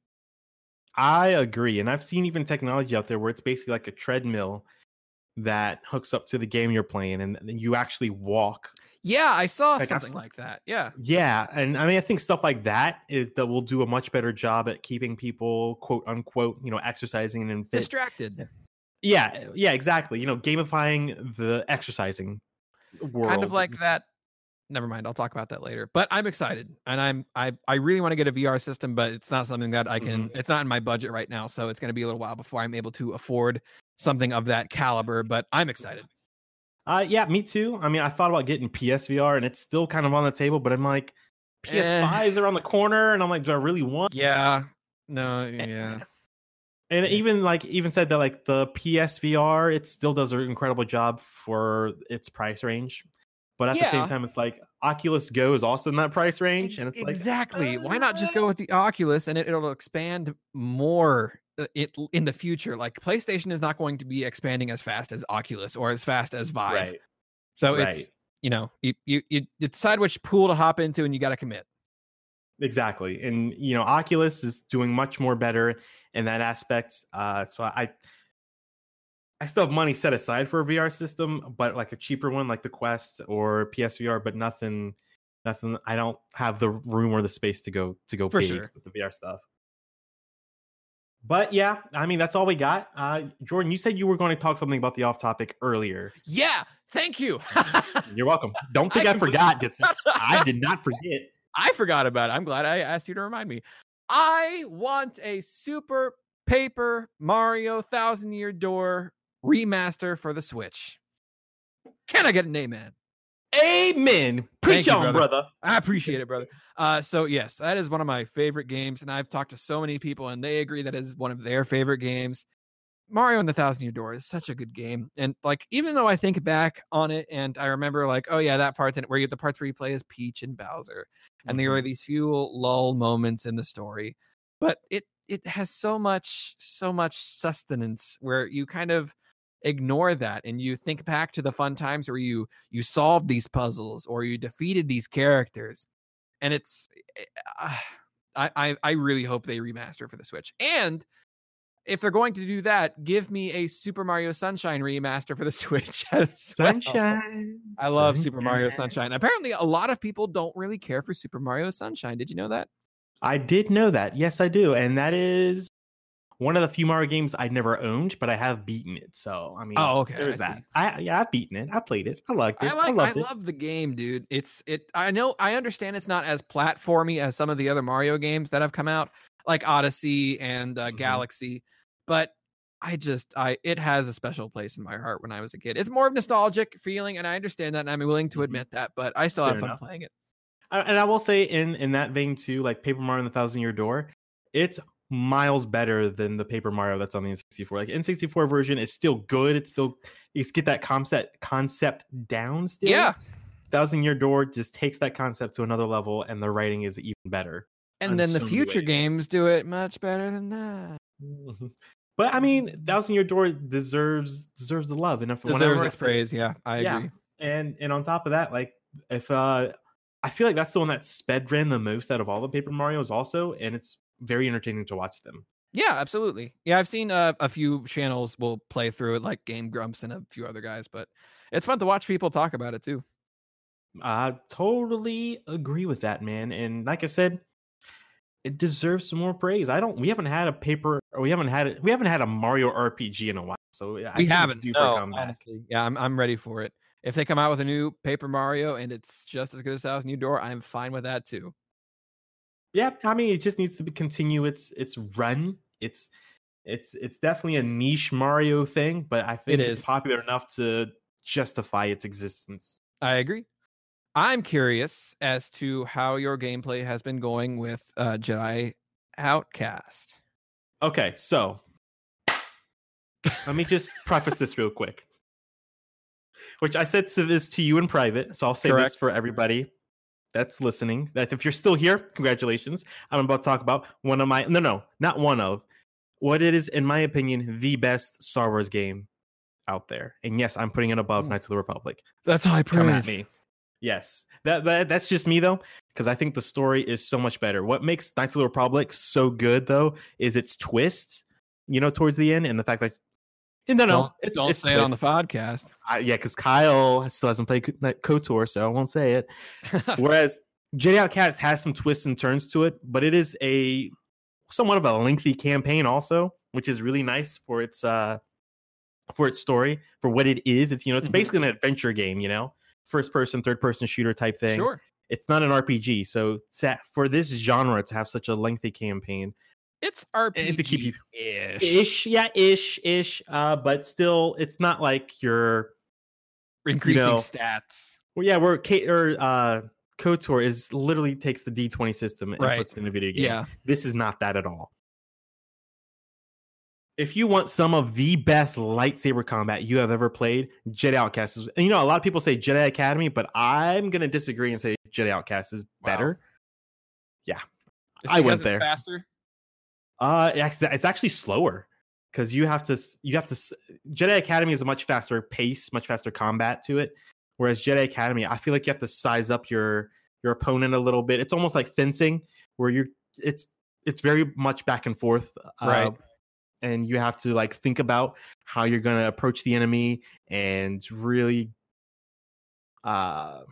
I agree. And I've seen even technology out there where it's basically like a treadmill that hooks up to the game you're playing and then you actually walk. Yeah, I saw Like, I've something like that. Yeah. Yeah. And I mean, I think stuff like that is, that will do a much better job at keeping people, quote unquote, you know, exercising and fit. Distracted. yeah. Yeah, exactly. You know, gamifying the exercising world. kind of like that. Never mind. I'll talk about that later. But I'm excited, and I'm I I really want to get a VR system, but it's not something that I can. It's not in my budget right now, so it's going to be a little while before I'm able to afford something of that caliber. But I'm excited. Uh, yeah, me too. I mean, I thought about getting PSVR and it's still kind of on the table, but I'm like, Eh. PS5s are on the corner, and I'm like, do I really want Yeah. No. Yeah. And even like even said that like the PSVR, it still does an incredible job for its price range. But at the same time, it's like Oculus Go is also in that price range, and it's like exactly. Why not just go with the Oculus and it, it'll expand more uh, it in the future? Like PlayStation is not going to be expanding as fast as Oculus or as fast as Vive. right, So right. it's you know you, you you decide which pool to hop into and you got to commit. Exactly. And you know, Oculus is doing much more better in that aspect. Uh so I I still have money set aside for a VR system, but like a cheaper one like the Quest or PSVR, but nothing nothing I don't have the room or the space to go to go For sure. with the VR stuff. But yeah, I mean that's all we got. Uh Jordan, you said you were going to talk something about the off topic earlier. Yeah, thank you. You're welcome. Don't think I I, forgot. I did not forget. I forgot about it. I'm glad I asked you to remind me. I want a Super Paper Mario Thousand Year Door remaster for the Switch. Can I get an amen? Amen. Preach you, on, brother. brother. I appreciate it, brother. Uh, so yes, that is one of my favorite games, and I've talked to so many people, and they agree that is one of their favorite games. Mario and the Thousand Year Door is such a good game, and like even though I think back on it, and I remember like, oh yeah, that part's in it where you the parts where you play as Peach and Bowser, and there are these few lull moments in the story, but it it has so much so much sustenance where you kind of ignore that and you think back to the fun times where you you solved these puzzles or you defeated these characters and it's uh, I, I i really hope they remaster for the switch and if they're going to do that give me a super mario sunshine remaster for the switch as well. Sunshine. i love super mario sunshine apparently a lot of people don't really care for super mario sunshine did you know that I did know that. Yes, I do. And that is one of the few Mario games I never owned, but I have beaten it. So, I mean, Oh, okay, There's I that. see. I yeah, I've beaten it. I played it. I liked it. I like. I, loved it. love the game, dude. It's it. I know. I understand it's not as platformy as some of the other Mario games that have come out, like Odyssey and uh, Mhm. Galaxy. But I just, I it has a special place in my heart when I was a kid. It's more of nostalgic feeling, and I understand that, and I'm willing to Mhm. admit that. But I still have fun enough. playing it. And I will say in in that vein too, like Paper Mario and the Thousand Year Door, it's miles better than the Paper Mario that's on the N64. Like N64 version is still good. It's still it's get that concept concept down still. Yeah, Thousand Year Door just takes that concept to another level, and the writing is even better. and then the so future games do it much better than that. Mhm. But I mean, Thousand Year Door deserves deserves the love, and if Deserves its praise. Yeah, I Yeah. agree. and and on top of that, like if uh, I feel like that's the one that sped ran the most out of all the Paper Mario's, also, and it's very entertaining to watch them. Yeah, absolutely. Yeah, I've seen uh, a few channels will play through it, like Game Grumps and a few other guys. But it's fun to watch people talk about it too. I totally agree with that, man. And like I said, it deserves some more praise. I don't. We haven't had a paper, or we haven't had it. We haven't had a Mario RPG in a while, so I we haven't. no, honestly. Yeah, I'm I'm ready for it. If they come out with a new Paper Mario and it's just as good as Thousand New Door, I'm fine with that too. Yeah, I mean, it just needs to be, continue its its run. It's it's it's definitely a niche Mario thing, but I think it's is. popular enough to justify its existence. I agree. I'm curious as to how your gameplay has been going with uh, Jedi Outcast. Okay, so let me just preface this real quick. Which I said to this to you in private, so I'll say this for everybody that's listening. That if you're still here, congratulations. I'm about to talk about one of my no no, not one of what it is, in my opinion, the best Star Wars game out there. And yes, I'm putting it above Mm. Knights of the Republic. That's high Come at praise. me. Yes. That, that that's just me though, because I think the story is so much better. What makes Knights of the Republic so good though is its twist, you know, towards the end, and the fact that no, no, Don't, it's, don't it's say it on the podcast. I, yeah, because Kyle still hasn't played Ko- KOTOR, so I won't say it. Whereas Jedi Outcast has some twists and turns to it, but it is a somewhat of a lengthy campaign also, which is really nice for its uh for its story, for what it is. It's you know, it's Mhm. basically an adventure game, you know, first person, third person shooter type thing. Sure. It's not an RPG, so to- for this genre to have such a lengthy campaign, It's RPG. And to keep you- ish. ish, yeah, ish, ish, uh, but still, it's not like your Increasing know, stats. Well, yeah, where K or uh KOTOR is literally takes the D20 system and Right. puts it in a video game. Yeah. This is not that at all. if you want some of the best lightsaber combat you have ever played, Jedi Outcast is. And you know, a lot of people say Jedi Academy, but I'm gonna disagree and say Jedi Outcast is Wow. better. Just I went there. faster. Uh, it's, it's actually slower because you have to you have to. Jedi Academy is a much faster pace, much faster combat to it. Whereas Jedi Academy, I feel like you have to size up your your opponent a little bit. It's almost like fencing, where you're it's it's very much back and forth, uh, Right. And you have to like think about how you're going to approach the enemy and really uh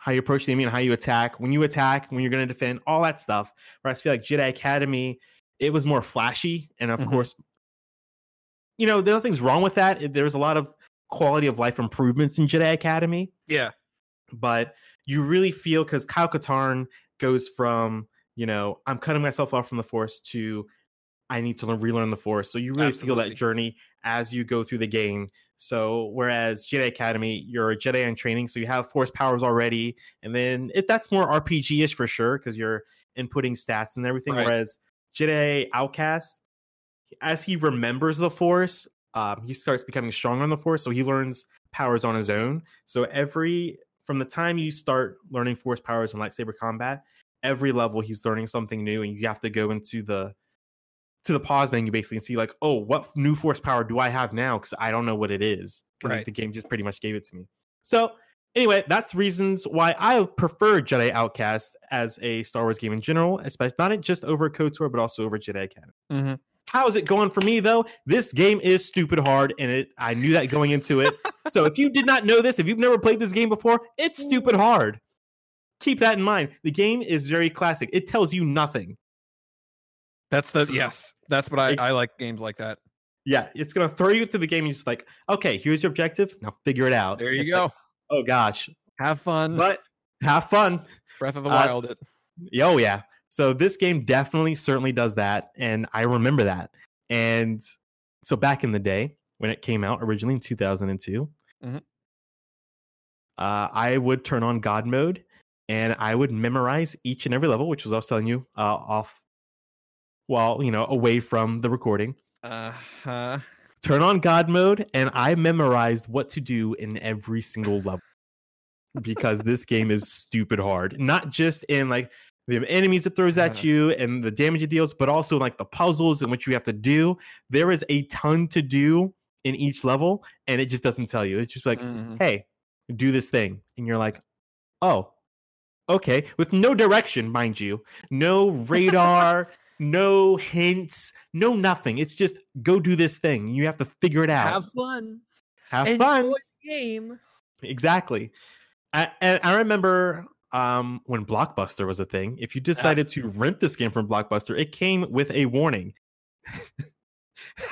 how you approach the enemy and how you attack, when you attack, when you're going to defend, all that stuff. Whereas I feel like Jedi Academy, it was more flashy, and of Mhm. course, you know, there are things wrong with that. There's a lot of quality of life improvements in Jedi Academy, Yeah. but you really feel because Kyle Katarn goes from you know I'm cutting myself off from the Force to I need to learn, relearn the Force. So you really feel that journey as you go through the game. So whereas Jedi Academy, you're a Jedi in training, so you have Force powers already, and then it, that's more RPG ish for sure because you're inputting stats and everything. Right. Whereas Jedi Outcast, as he remembers the Force, um, he starts becoming stronger on the Force, so he learns powers on his own. So every from the time you start learning Force powers in lightsaber combat, every level he's learning something new, and you have to go into the to the pause menu basically and see like, oh, what new Force power do I have now? Because I don't know what it is. Right. The game just pretty much gave it to me. So anyway, that's reasons why I prefer Jedi Outcast as a Star Wars game in general, especially not just over KOTOR, but also over Jedi Academy. Mm-hmm. How is it going for me though? This game is stupid hard, and it I knew that going into it. so if you did not know this, if you've never played this game before, it's stupid hard. Keep that in mind. The game is very classic. It tells you nothing. That's the So- yes. That's what I, I like games like that. Yeah, it's gonna throw you into the game and you're just like, okay, here's your objective. Now figure it out. There you It's go. like, oh gosh. Have fun. But have fun. Breath of the uh, Wild. It. Oh yeah. So this game definitely certainly does that, and I remember that. And so back in the day when it came out originally in 2002, Mhm. uh, I would turn on God mode and I would memorize each and every level, which was I was telling you uh, off, while you know away from the recording. Uh huh. Turn on God mode, and I memorized what to do in every single level because this game is stupid hard. Not just in like the enemies it throws at Uh-huh. you and the damage it deals, but also like the puzzles and what you have to do. There is a ton to do in each level, and it just doesn't tell you. It's just like, Mhm. hey, do this thing. And you're like, oh, okay. With no direction, mind you, no radar, no hints, no nothing. It's just go do this thing. You have to figure it out. Have fun. Have Enjoy fun. game. Exactly. I, and I remember um, when Blockbuster was a thing. If you decided to rent this game from Blockbuster, it came with a warning.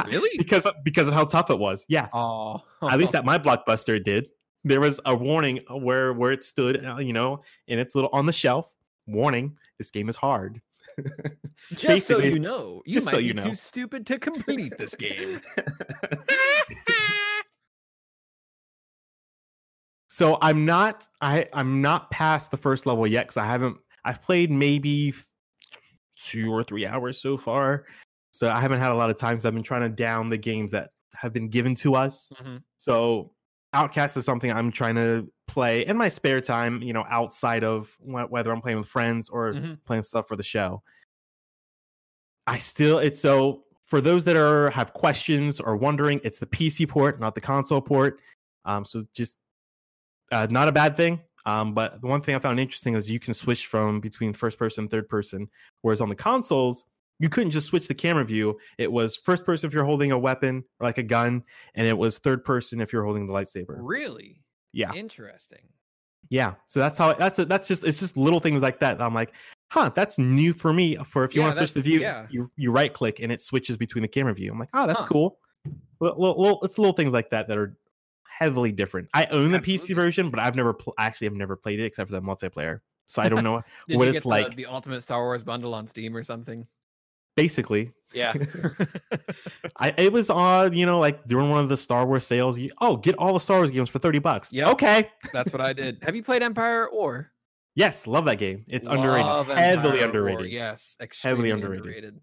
Really? because of, because of how tough it was. Yeah. Oh. At least at my Blockbuster it did. There was a warning where where it stood, uh, you know, and it's little on the shelf. Warning: This game is hard. Just so you know, you might so be you know. too stupid to complete this game. so I'm not I I'm not past the first level yet because I haven't I've played maybe two or three hours so far. So I haven't had a lot of time. because I've been trying to down the games that have been given to us. Mhm. So Outcast is something I'm trying to play in my spare time, you know, outside of wh- whether I'm playing with friends or Mhm. playing stuff for the show. I still it's so for those that are have questions or wondering, it's the PC port, not the console port. Um, so just uh, not a bad thing. Um, but the one thing I found interesting is you can switch from between first person and third person, whereas on the consoles you couldn't just switch the camera view. It was first person if you're holding a weapon or like a gun, and it was third person if you're holding the lightsaber. Really? Yeah, Interesting. yeah. So that's how that's a, that's just it's just little things like that. I'm like, huh, that's new for me. For if you Yeah, want to switch the view, yeah. you you right click and it switches between the camera view. I'm like, oh, that's Huh. cool. Well, well, it's little things like that that are heavily different. I own the PC version, but I've never pl- actually I've never played it except for the multiplayer. So I don't know what it's the, like. the Ultimate Star Wars bundle on Steam or something? Basically, Yeah. I it was on you know like during one of the Star Wars sales. You, oh, get all the Star Wars games for thirty bucks. Yeah. Okay. That's what I did. Have you played Empire or? Yes, love that game. It's underrated, Love heavily Empire War, underrated. Yes, extremely underrated. underrated.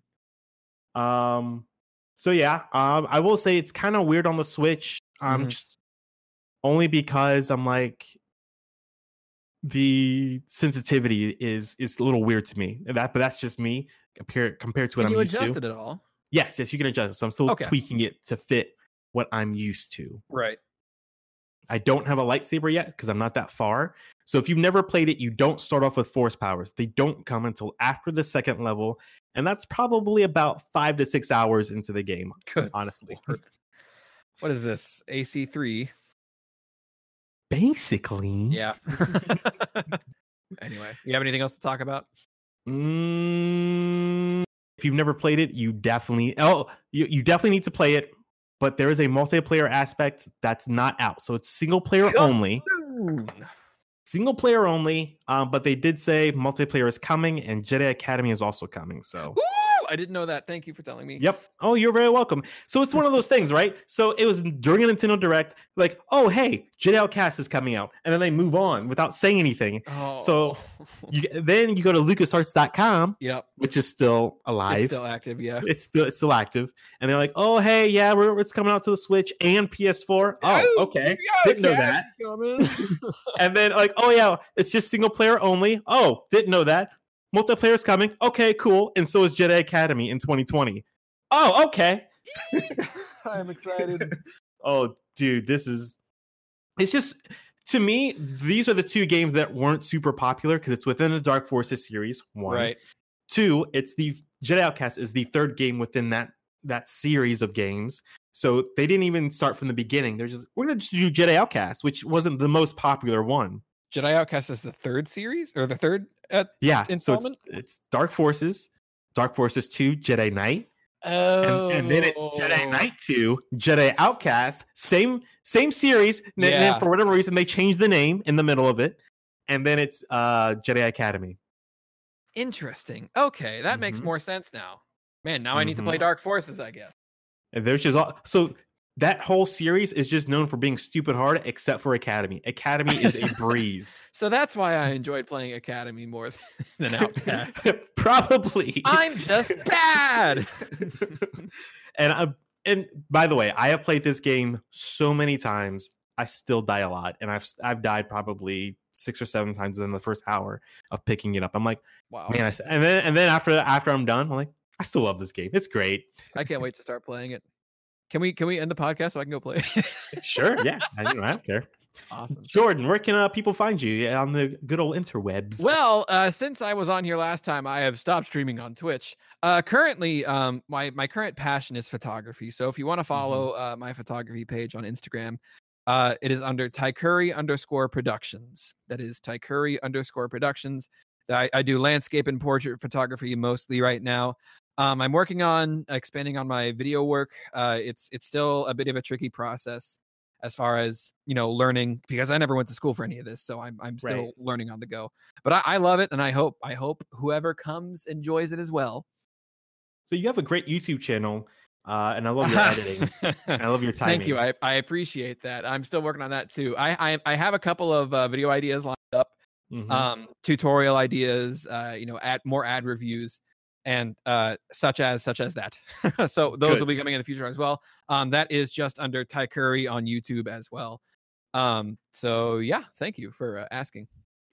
Um, So yeah, um, I will say it's kind of weird on the Switch. Um, Mhm. just only because I'm like the sensitivity is is a little weird to me. That, but that's just me compared compared to what Can I'm you used adjust to. it at all? Yes, yes, you can adjust it. So I'm still Okay. tweaking it to fit what I'm used to. Right. I don't have a lightsaber yet because I'm not that far. So if you've never played it, you don't start off with force powers. They don't come until after the second level, and that's probably about five to six hours into the game. Good. Honestly, What is this? AC three. basically, Yeah. anyway, you have anything else to talk about? Mm, if you've never played it, you definitely oh you, you definitely need to play it. But there is a multiplayer aspect that's not out, so it's single player Come only. Single player only. Um, but they did say multiplayer is coming, and Jedi Academy is also coming. So Ooh, I didn't know that. Thank you for telling me. Yep. Oh, you're very welcome. So it's one of those things, right? So it was during a Nintendo Direct, like, oh hey, Jedi Outcast is coming out, and then they move on without saying anything. Oh. So- You, then you go to LucasArts.com, yep. which is still alive. It's still active. Yeah. it's still it's still active, and they're like, "Oh, hey, yeah, we're, it's coming out to the Switch and PS4." Oh, okay, didn't know that. And then like, "Oh yeah, it's just single player only." Oh, didn't know that. Multiplayer's coming. Okay, cool. And so is Jedi Academy in 2020. Oh, okay. I'm excited. Oh, dude, this is. It's just to me, these are the two games that weren't super popular because it's within the Dark Forces series. One, right. two it's the jedi outcast is the third game within that that series of games so they didn't even start from the beginning they're just we're gonna just do jedi outcast which wasn't the most popular one Jedi Outcast is the third series or the third. Uh, yeah so it's, it's dark forces dark forces 2 jedi knight oh. and, and then it's jedi knight 2 jedi outcast same same series and then for whatever reason they changed the name in the middle of it and then it's uh jedi academy Interesting. Okay, that makes Mhm. more sense now. Man, now I need to play Mhm. Dark Forces. I guess. And there's just all so that whole series is just known for being stupid hard, except for Academy. Academy is a breeze. So that's why I enjoyed playing Academy more than Outcast. Probably. I'm just bad. and I, and by the way, I have played this game so many times. I still die a lot, and I've I've died probably six or seven times within the first hour of picking it up. I'm like, Wow. man, I, and then and then after after I'm done, I'm like, I still love this game. It's great. I can't wait to start playing it. Can we can we end the podcast so I can go play? it? Sure, yeah, I, you know, I don't care. awesome. Jordan, where can uh, people find you on the good old interwebs? Well, uh, since I was on here last time, I have stopped streaming on Twitch. Uh, currently, um, my my current passion is photography. So if you want to follow uh, my photography page on Instagram, uh, it is under Taikuri underscore Productions. That is Taikuri underscore Productions. I, I do landscape and portrait photography mostly right now. Um, I'm working on expanding on my video work. Uh, it's it's still a bit of a tricky process as far as you know learning because I never went to school for any of this, so I'm I'm still Right. learning on the go. But I, I love it, and I hope I hope whoever comes enjoys it as well. So you have a great YouTube channel, uh, and I love your editing. I love your timing. Thank you. I, I appreciate that. I'm still working on that too. I I, I have a couple of uh, video ideas lined up, Mhm. um, tutorial ideas, uh, you know, add more ad reviews, and uh, such as such as that. so those Good. will be coming in the future as well. Um, that is just under Ty Curry on YouTube as well. Um, so yeah, thank you for uh, asking.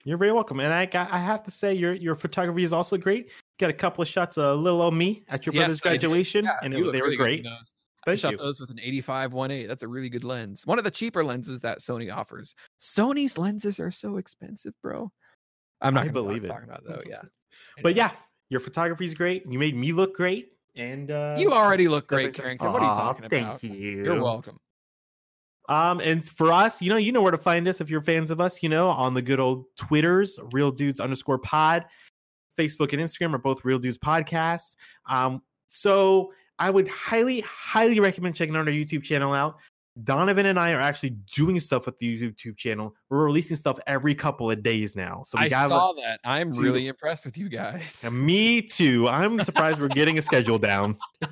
You're very welcome. And I got, I have to say your your photography is also great. Got a couple of shots of little old me at your Yes, brother's graduation, Yeah, and it, they were really in great. those. I shot you. those with an 85 1.8. That's a really good lens. One of the cheaper lenses that Sony offers. Sony's lenses are so expensive, bro. I'm not I going to believe it. talk about though. Yeah, But yeah, your photography is great. You made me look great, and uh, you already look great, Carrington. What are you talking about? Thank you. You're welcome. Um, and for us, you know, you know where to find us if you're fans of us, you know, on the good old Twitters, real dudes underscore pod, Facebook and Instagram are both real dudes podcast. Um, so I would highly, highly recommend checking out our YouTube channel out. Donovan and I are actually doing stuff with the YouTube channel. We're releasing stuff every couple of days now. So we I got saw that. I'm really impressed with you guys. me too. I'm surprised we're getting a schedule down.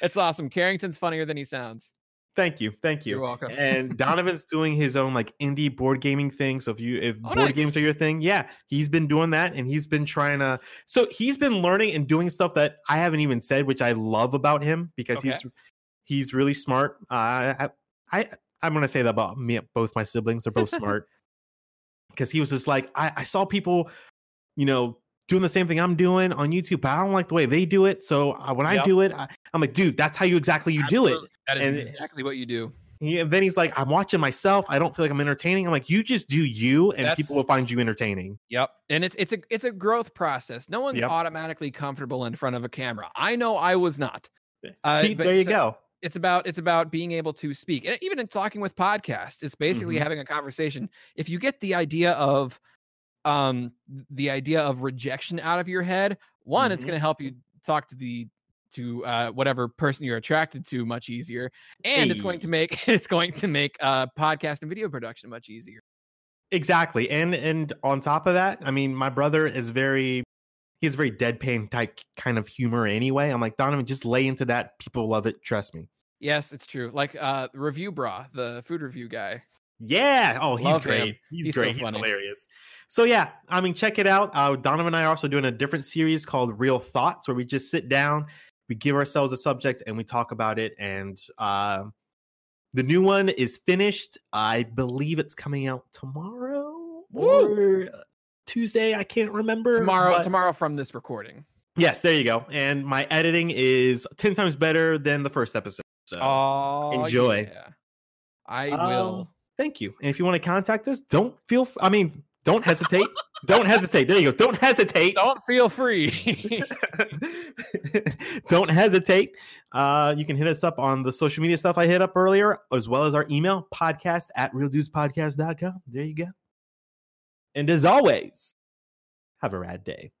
It's awesome. Carrington's funnier than he sounds. Thank you, thank you. You're welcome. And Donovan's doing his own like indie board gaming thing. So if you if Oh, board nice. games are your thing, yeah, he's been doing that, and he's been trying to. So he's been learning and doing stuff that I haven't even said, which I love about him because he's he's really smart. Uh, I I I'm gonna say that about me. Both my siblings, they're both smart. Because he was just like I, I saw people, you know, doing the same thing I'm doing on YouTube, but I don't like the way they do it. So uh, when I do it, I, I'm like, dude, that's how you exactly you do it. That is And- exactly what you do. He, and then he's like, I'm watching myself. I don't feel like I'm entertaining. I'm like, you just do you, and That's- people will find you entertaining. Yep. And it's it's a it's a growth process. No one's Yep. automatically comfortable in front of a camera. I know I was not. Uh, See, there you so- go. It's about it's about being able to speak. And even in talking with podcasts, it's basically Mhm. having a conversation. If you get the idea of um the idea of rejection out of your head, one, it's Mhm. going to help you talk to the to uh, whatever person you're attracted to much easier, and it's going to make it's going to make uh, podcast and video production much easier. Exactly. And and on top of that, I mean, my brother is very he has very deadpan type kind of humor anyway. I'm like, Donovan, just lay into that. People love it. Trust me. Yes, it's true. Like uh, Reviewbrah, the food review guy. Yeah. Oh, he's Love him. great. He's, He's so great. He's funny. hilarious. So yeah, I mean, check it out. Uh, Donovan and I are also doing a different series called Real Thoughts, where we just sit down, we give ourselves a subject, and we talk about it. And uh, the new one is finished. I believe it's coming out tomorrow or Tuesday. I can't remember. Tomorrow, but- tomorrow from this recording. Yes, there you go. And my editing is ten times better than the first episode. So Oh, enjoy. yeah. I Um, will. Thank you. And if you want to contact us, don't feel. f- I mean, don't hesitate. don't hesitate. There you go. Don't hesitate. Don't feel free. don't hesitate. Uh, you can hit us up on the social media stuff I hit up earlier, as well as our email podcast at realdudespodcast.com. There you go. And as always, have a rad day.